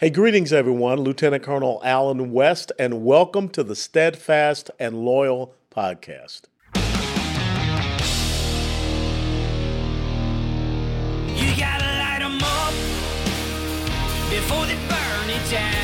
Hey, greetings, everyone. Lieutenant Colonel Allen West, and welcome to the Steadfast and Loyal podcast. You gotta light them up before they burn it down.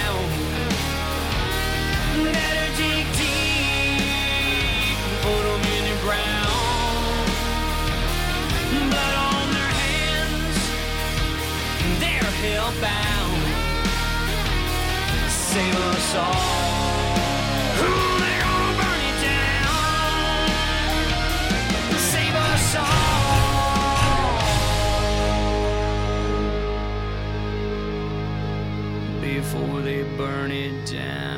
Before they burn it down.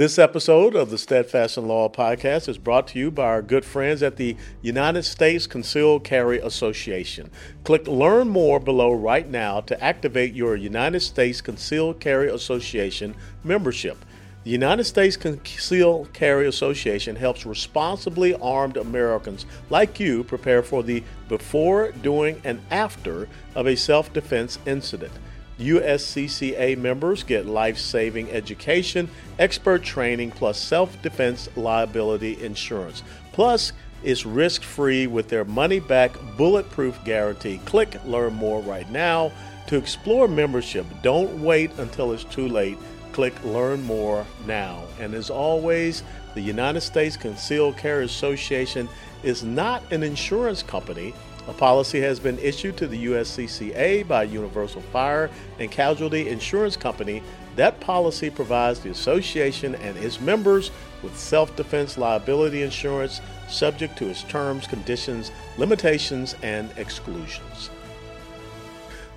This episode of the Steadfast and Loyal podcast is brought to you by our good friends at the United States Concealed Carry Association. Click Learn More below right now to activate your United States Concealed Carry Association membership. The United States Concealed Carry Association helps responsibly armed Americans like you prepare for the before, during, and after of a self defense incident. USCCA members get life saving education, expert training, plus self defense liability insurance. Plus, it's risk free with their money back bulletproof guarantee. Click Learn More right now to explore membership. Don't wait until it's too late. Click Learn More now. And as always, the United States Concealed Carry Association is not an insurance company. A policy has been issued to the USCCA by Universal Fire and Casualty Insurance Company. That policy provides the association and its members with self defense liability insurance subject to its terms, conditions, limitations, and exclusions.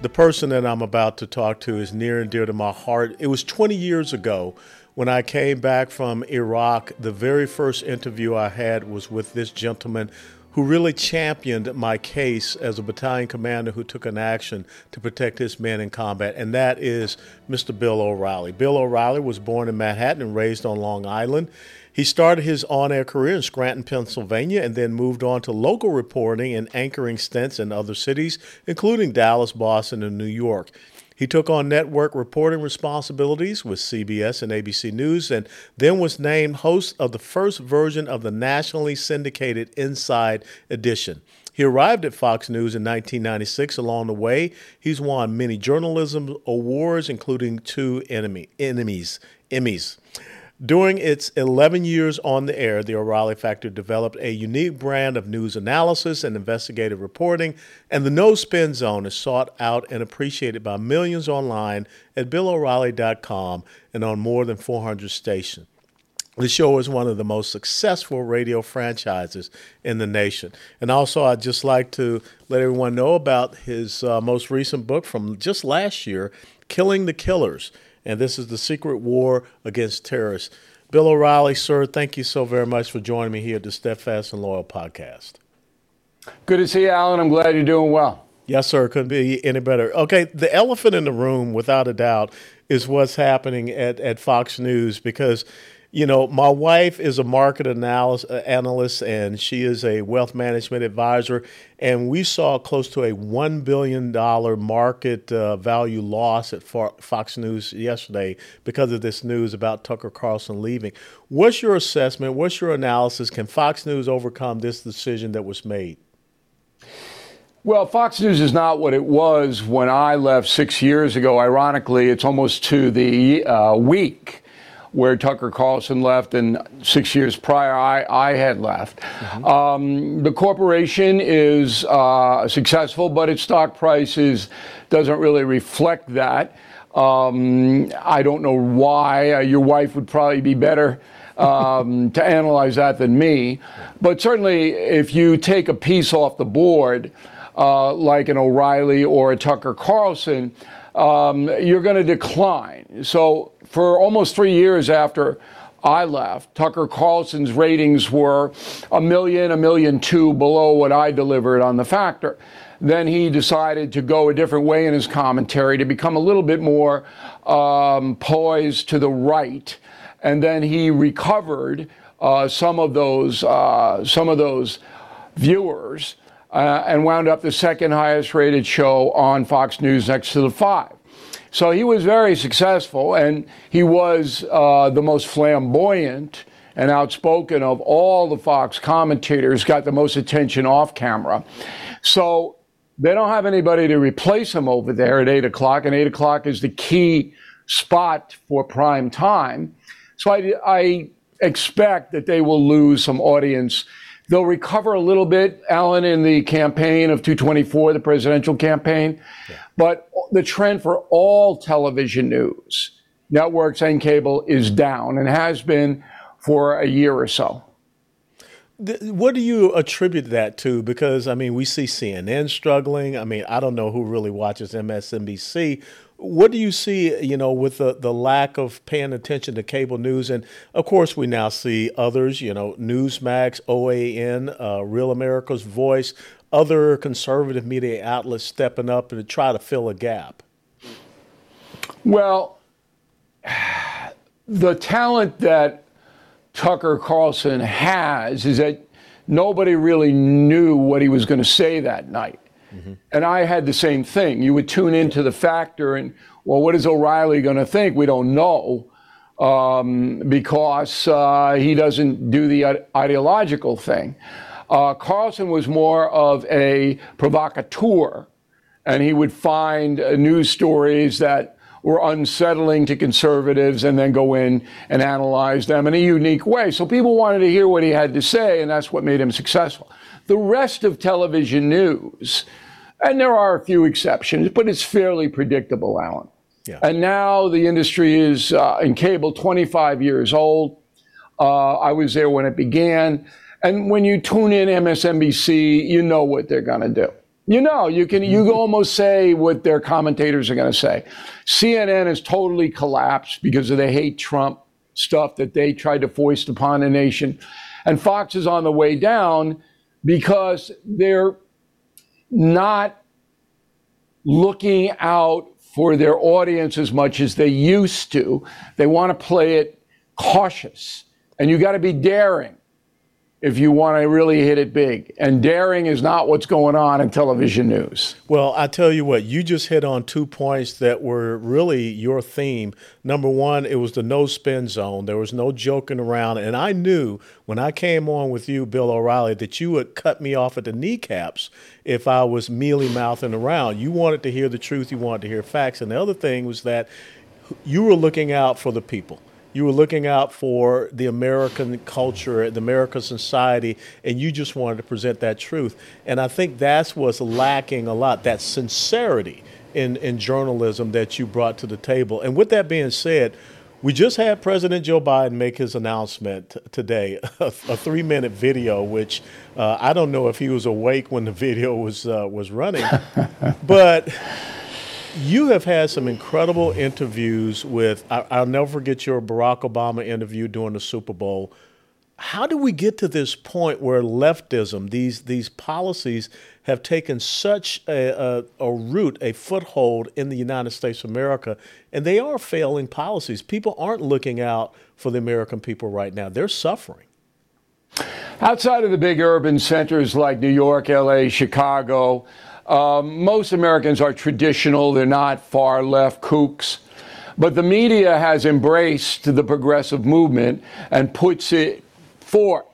The person that I'm about to talk to is near and dear to my heart. It was 20 years ago when I came back from Iraq. The very first interview I had was with this gentleman who really championed my case as a battalion commander who took an action to protect his men in combat, and that is Mr. Bill O'Reilly. Bill O'Reilly was born in Manhattan and raised on Long Island. He started his on air career in Scranton, Pennsylvania, and then moved on to local reporting and anchoring stints in other cities, including Dallas, Boston, and New York. He took on network reporting responsibilities with CBS and ABC News and then was named host of the first version of the nationally syndicated Inside Edition. He arrived at Fox News in 1996. Along the way, he's won many journalism awards, including two enemy, enemies, Emmys. During its 11 years on the air, the O'Reilly Factor developed a unique brand of news analysis and investigative reporting, and the No Spin Zone is sought out and appreciated by millions online at BillO'Reilly.com and on more than 400 stations. The show is one of the most successful radio franchises in the nation. And also, I'd just like to let everyone know about his uh, most recent book from just last year, Killing the Killers and this is the secret war against terrorists. Bill O'Reilly, sir, thank you so very much for joining me here at the Steadfast and Loyal podcast. Good to see you, Allen. I'm glad you're doing well. Yes, sir. Couldn't be any better. Okay, the elephant in the room, without a doubt, is what's happening at, at Fox News because you know, my wife is a market analyst, uh, analyst and she is a wealth management advisor. And we saw close to a $1 billion market uh, value loss at Fox News yesterday because of this news about Tucker Carlson leaving. What's your assessment? What's your analysis? Can Fox News overcome this decision that was made? Well, Fox News is not what it was when I left six years ago. Ironically, it's almost to the uh, week where Tucker Carlson left, and six years prior, I, I had left. Mm-hmm. Um, the corporation is uh, successful, but its stock price is, doesn't really reflect that. Um, I don't know why. Uh, your wife would probably be better um, to analyze that than me. But certainly, if you take a piece off the board, uh, like an O'Reilly or a Tucker Carlson, um, you're going to decline. So for almost three years after I left, Tucker Carlson's ratings were a million, a million two below what I delivered on the factor. Then he decided to go a different way in his commentary to become a little bit more um, poised to the right. And then he recovered uh, some of those uh, some of those viewers uh, and wound up the second highest rated show on Fox News next to the five. So he was very successful, and he was uh, the most flamboyant and outspoken of all the Fox commentators, got the most attention off camera. So they don't have anybody to replace him over there at 8 o'clock, and 8 o'clock is the key spot for prime time. So I, I expect that they will lose some audience. They'll recover a little bit, Allen, in the campaign of 224, the presidential campaign. Yeah. But the trend for all television news, networks and cable, is down and has been for a year or so. What do you attribute that to? Because, I mean, we see CNN struggling. I mean, I don't know who really watches MSNBC. What do you see, you know, with the, the lack of paying attention to cable news? And of course, we now see others, you know, Newsmax, OAN, uh, Real America's Voice, other conservative media outlets stepping up to try to fill a gap. Well, the talent that Tucker Carlson has is that nobody really knew what he was going to say that night. Mm-hmm. And I had the same thing. You would tune into the factor and, well, what is O'Reilly going to think? We don't know um, because uh, he doesn't do the ideological thing. Uh, Carlson was more of a provocateur, and he would find uh, news stories that were unsettling to conservatives and then go in and analyze them in a unique way. So people wanted to hear what he had to say, and that's what made him successful. The rest of television news, and there are a few exceptions, but it's fairly predictable, Allen. Yeah. And now the industry is uh, in cable 25 years old. Uh, I was there when it began. And when you tune in MSNBC, you know what they're going to do. You know, you can you can almost say what their commentators are going to say. CNN has totally collapsed because of the hate Trump stuff that they tried to foist upon the nation, and Fox is on the way down because they're not looking out for their audience as much as they used to. They want to play it cautious, and you got to be daring if you want to really hit it big. And daring is not what's going on in television news. Well, I tell you what, you just hit on two points that were really your theme. Number one, it was the no spin zone. There was no joking around. And I knew when I came on with you, Bill O'Reilly, that you would cut me off at the kneecaps if I was mealy mouthing around. You wanted to hear the truth, you wanted to hear facts. And the other thing was that you were looking out for the people you were looking out for the American culture, the American society, and you just wanted to present that truth. And I think that's what's lacking a lot that sincerity in, in journalism that you brought to the table. And with that being said, we just had President Joe Biden make his announcement today, a, a three-minute video, which uh, I don't know if he was awake when the video was uh, was running, but you have had some incredible interviews with, I, will never forget your Barack Obama interview during the Super Bowl. How do we get to this point where leftism, these, these policies, have taken such a, a, a root, a foothold in the United States of America, and they are failing policies? People aren't looking out for the American people right now, they're suffering. Outside of the big urban centers like New York, LA, Chicago, um, most Americans are traditional, they're not far left kooks. But the media has embraced the progressive movement and puts it forth.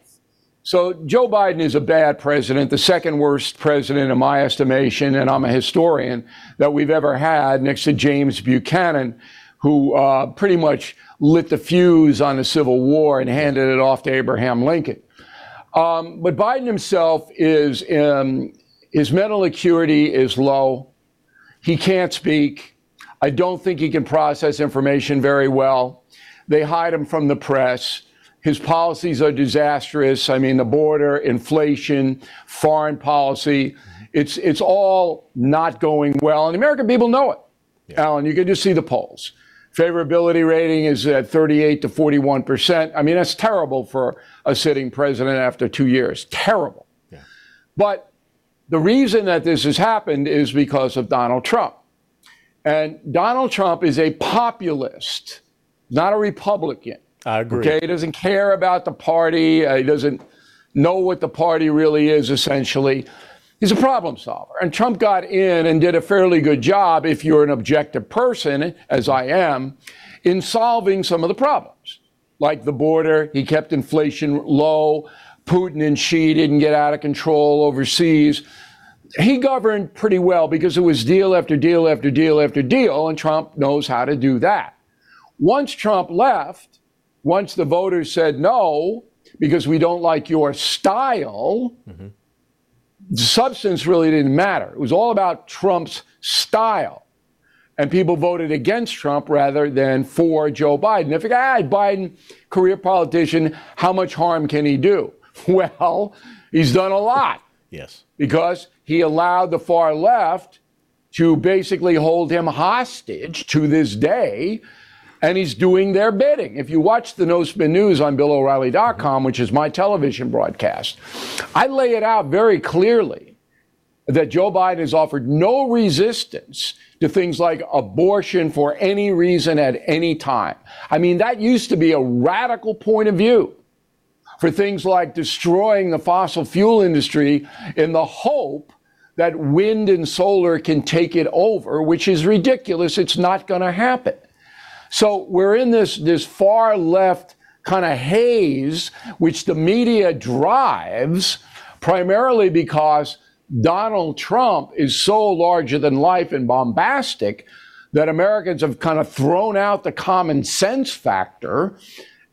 So Joe Biden is a bad president, the second worst president in my estimation, and I'm a historian, that we've ever had next to James Buchanan, who uh, pretty much lit the fuse on the Civil War and handed it off to Abraham Lincoln. Um, but Biden himself is um, his mental acuity is low. He can't speak. I don't think he can process information very well. They hide him from the press. His policies are disastrous. I mean, the border, inflation, foreign policy, it's, it's all not going well. And the American people know it. Yeah. Allen, you can just see the polls. Favorability rating is at 38 to 41 percent. I mean, that's terrible for a sitting president after two years. Terrible. Yeah. But the reason that this has happened is because of Donald Trump. And Donald Trump is a populist, not a Republican. I agree. Okay, he doesn't care about the party. Uh, he doesn't know what the party really is, essentially. He's a problem solver. And Trump got in and did a fairly good job, if you're an objective person, as I am, in solving some of the problems. Like the border, he kept inflation low. Putin and Xi didn't get out of control overseas. He governed pretty well because it was deal after deal after deal after deal, and Trump knows how to do that. Once Trump left, once the voters said no, because we don't like your style, mm-hmm substance really didn't matter. It was all about Trump's style. And people voted against Trump rather than for Joe Biden. If a guy, Biden, career politician, how much harm can he do? Well, he's done a lot. Yes. Because he allowed the far left to basically hold him hostage to this day and he's doing their bidding. If you watch the No Spin News on BillO'Reilly.com, which is my television broadcast, I lay it out very clearly that Joe Biden has offered no resistance to things like abortion for any reason at any time. I mean, that used to be a radical point of view for things like destroying the fossil fuel industry in the hope that wind and solar can take it over, which is ridiculous. It's not going to happen. So we're in this, this far left kind of haze, which the media drives primarily because Donald Trump is so larger than life and bombastic that Americans have kind of thrown out the common sense factor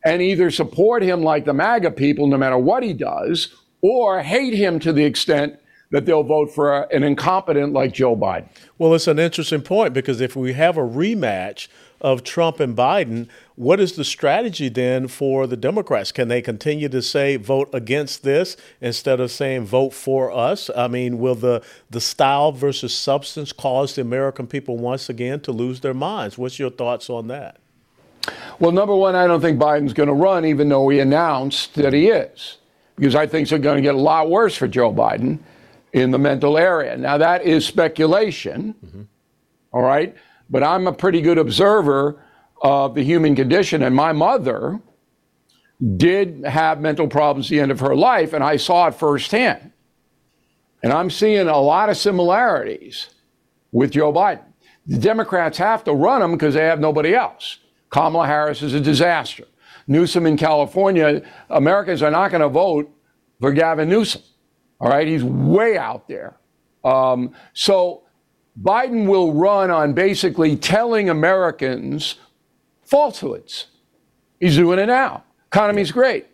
and either support him like the MAGA people, no matter what he does, or hate him to the extent that they'll vote for an incompetent like Joe Biden. Well, it's an interesting point because if we have a rematch of Trump and Biden, what is the strategy then for the Democrats? Can they continue to say vote against this instead of saying vote for us? I mean, will the the style versus substance cause the American people once again to lose their minds? What's your thoughts on that? Well, number one, I don't think Biden's going to run, even though he announced that he is, because I think it's going to get a lot worse for Joe Biden in the mental area. Now, that is speculation. Mm-hmm. All right. But I'm a pretty good observer of the human condition. And my mother did have mental problems at the end of her life, and I saw it firsthand. And I'm seeing a lot of similarities with Joe Biden. The Democrats have to run him because they have nobody else. Kamala Harris is a disaster. Newsom in California, Americans are not going to vote for Gavin Newsom. All right, he's way out there. Um, so Biden will run on basically telling Americans falsehoods. He's doing it now. Economy's great.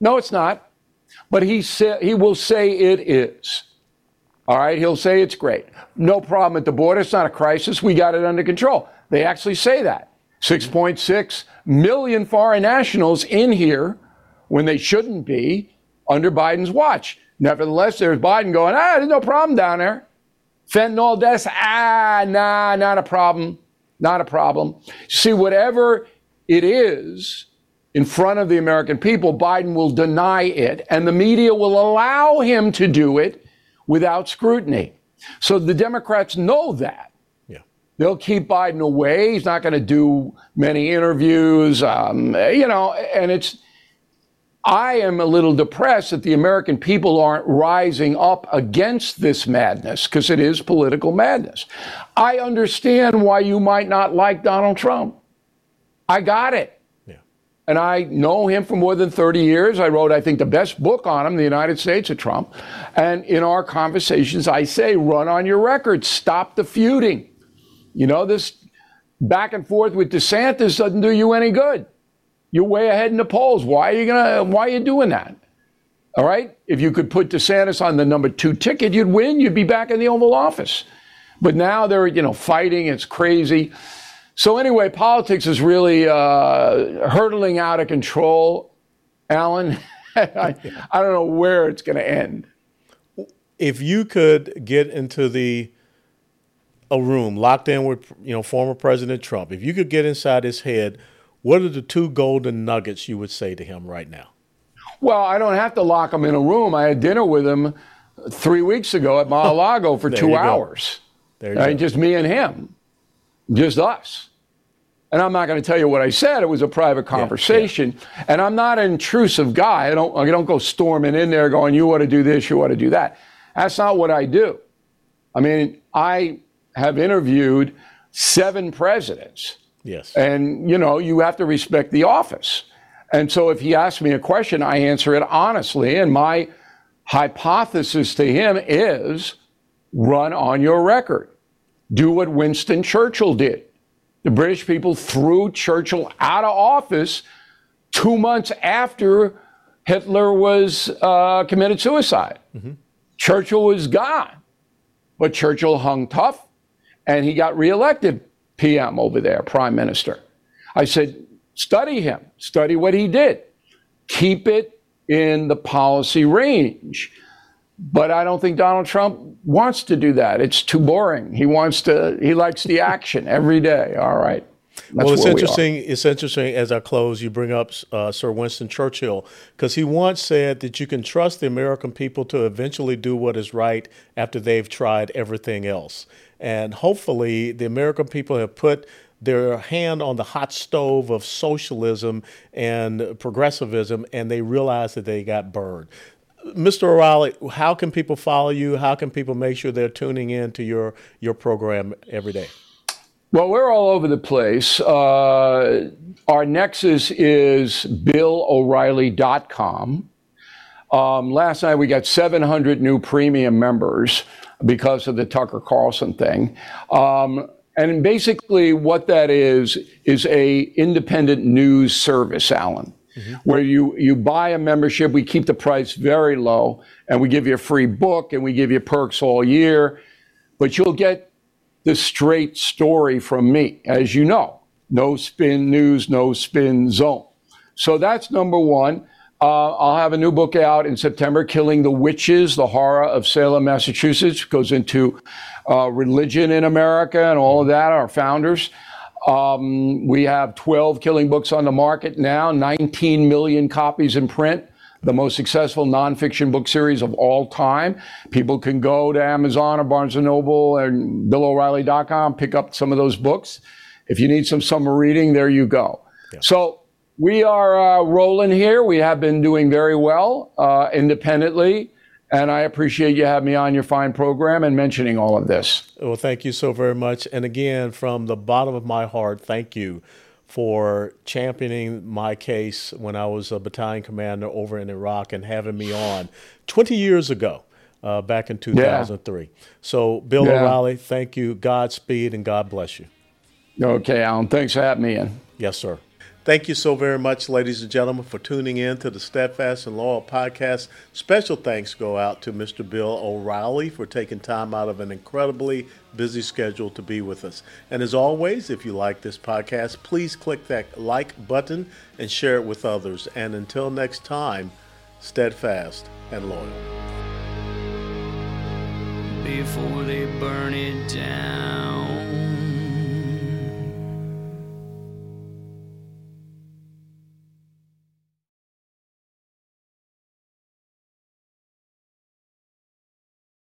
No, it's not. But he, sa- he will say it is. All right, he'll say it's great. No problem at the border. It's not a crisis. We got it under control. They actually say that. 6.6 million foreign nationals in here when they shouldn't be under Biden's watch. Nevertheless, there's Biden going, ah, there's no problem down there. Fentanyl deaths, ah, nah, not a problem. Not a problem. See, whatever it is in front of the American people, Biden will deny it, and the media will allow him to do it without scrutiny. So the Democrats know that. They'll keep Biden away. He's not going to do many interviews, um, you know, and it's I am a little depressed that the American people aren't rising up against this madness because it is political madness. I understand why you might not like Donald Trump. I got it. Yeah. And I know him for more than 30 years. I wrote, I think, the best book on him, The United States of Trump. And in our conversations, I say, run on your record, stop the feuding. You know, this back and forth with DeSantis doesn't do you any good. You're way ahead in the polls. Why are you gonna? Why are you doing that? All right. If you could put DeSantis on the number two ticket, you'd win. You'd be back in the Oval Office. But now they're you know fighting. It's crazy. So anyway, politics is really uh, hurtling out of control, Allen. I, I don't know where it's going to end. If you could get into the a room locked in with you know former President Trump, if you could get inside his head what are the two golden nuggets you would say to him right now? Well, I don't have to lock him in a room. I had dinner with him three weeks ago at Mar-a-Lago for two hours. There you uh, go. Just me and him, just us. And I'm not going to tell you what I said. It was a private conversation. Yeah, yeah. And I'm not an intrusive guy. I don't, I don't go storming in there going, you ought to do this, you ought to do that. That's not what I do. I mean, I have interviewed seven presidents. Yes. And, you know, you have to respect the office. And so if he asks me a question, I answer it honestly. And my hypothesis to him is run on your record. Do what Winston Churchill did. The British people threw Churchill out of office two months after Hitler was uh, committed suicide. Mm-hmm. Churchill was gone, but Churchill hung tough, and he got reelected PM over there, Prime Minister. I said, study him, study what he did, keep it in the policy range. But I don't think Donald Trump wants to do that. It's too boring. He wants to, he likes the action every day. All right. That's well, it's interesting. it's interesting as I close. You bring up uh, Sir Winston Churchill because he once said that you can trust the American people to eventually do what is right after they've tried everything else. And hopefully, the American people have put their hand on the hot stove of socialism and progressivism, and they realize that they got burned. Mr. O'Reilly, how can people follow you? How can people make sure they're tuning in to your your program every day? Well, we're all over the place. Uh, our nexus is BillO'Reilly.com. Um, last night we got 700 new premium members because of the Tucker Carlson thing. Um, and basically, what that is is a independent news service, Allen, mm-hmm. where you you buy a membership. We keep the price very low, and we give you a free book, and we give you perks all year. But you'll get the straight story from me, as you know. No spin news, no spin zone. So that's number one. Uh, I'll have a new book out in September, Killing the Witches, the Horror of Salem, Massachusetts. Goes into uh, religion in America and all of that, our founders. Um, we have 12 killing books on the market now, 19 million copies in print the most successful nonfiction book series of all time. People can go to Amazon or Barnes & Noble and BillO'Reilly.com, pick up some of those books. If you need some summer reading, there you go. Yeah. So we are uh, rolling here. We have been doing very well uh, independently. And I appreciate you having me on your fine program and mentioning all of this. Well, thank you so very much. And again, from the bottom of my heart, thank you for championing my case when I was a battalion commander over in Iraq and having me on 20 years ago. Uh, back in 2003. Yeah. So, Bill yeah. O'Reilly, thank you. Godspeed and God bless you. Okay, Allen. Thanks for having me in. Yes, sir. Thank you so very much, ladies and gentlemen, for tuning in to the Steadfast and Loyal podcast. Special thanks go out to Mr. Bill O'Reilly for taking time out of an incredibly busy schedule to be with us. And as always, if you like this podcast, please click that like button and share it with others. And until next time, steadfast and loyal. Before they burn it down